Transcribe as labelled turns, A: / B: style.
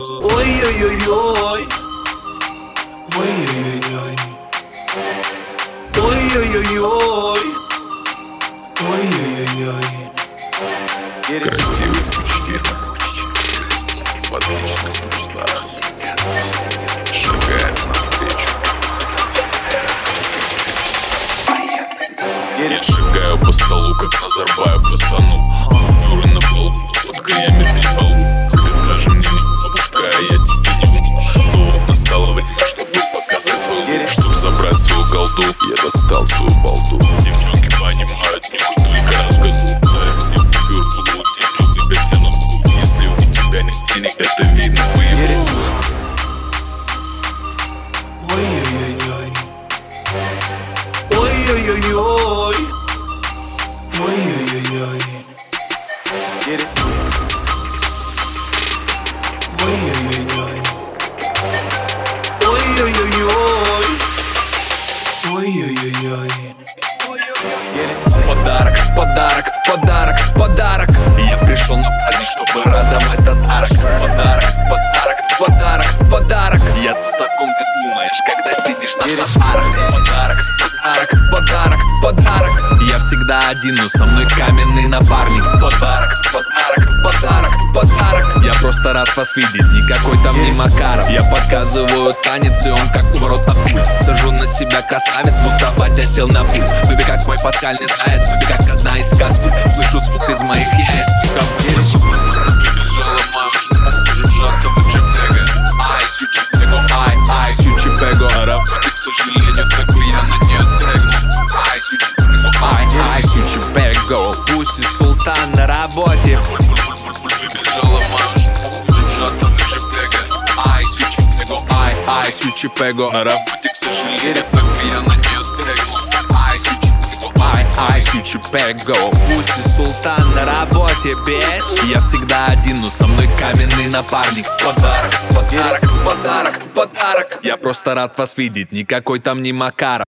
A: Ой-ой-ой-ой. Ой-ой-ой-ой. Ой-ой-ой-ой.
B: Мужчина В отличных трусах Шагает навстречу. Я шагаю по столу, как Назарбаев в Астану. Юра свою голду, я достал свою балду. Девчонки понимают, не только раз в году Даем всем купюр, будут деньги, на вкус Если у тебя нет денег, это видно по
A: Ой-ой-ой-ой. Ой-ой-ой-ой. Ой-ой-ой-ой. Ой-ой-ой-ой Ой-ой-ой-ой
C: Подарок, подарок, подарок, подарок. Я пришел на праздник, чтобы радовать татарок Подарок, подарок, подарок, подарок. Я о таком ты думаешь, когда сидишь на шнапарах Подарок, подарок, подарок, подарок. Я всегда один, но со мной каменный напарник. Подарок, подарок, подарок, подарок просто рад вас видеть, никакой там не Макаров. Я показываю танец, и он как ворот от пуль. Сажу на себя красавец, будто батя сел на пуль. Бэби как мой пасхальный заяц, бэби как одна из косуль. Слышу звук из моих яиц, пего, работе, к сожалению, такой я на нее трегну Ай, сючи ай, ай, сючи Пусть и султан на работе ай, ай, сючи пего работе, к сожалению, такой я на нее трегну Ай, сючи Ай, ай, сючи пего Пусть и султан на работе, бич Я всегда один, но со мной каменный напарник. Подарок, подарок, подарок, подарок. Я просто рад вас видеть, никакой там не Макаров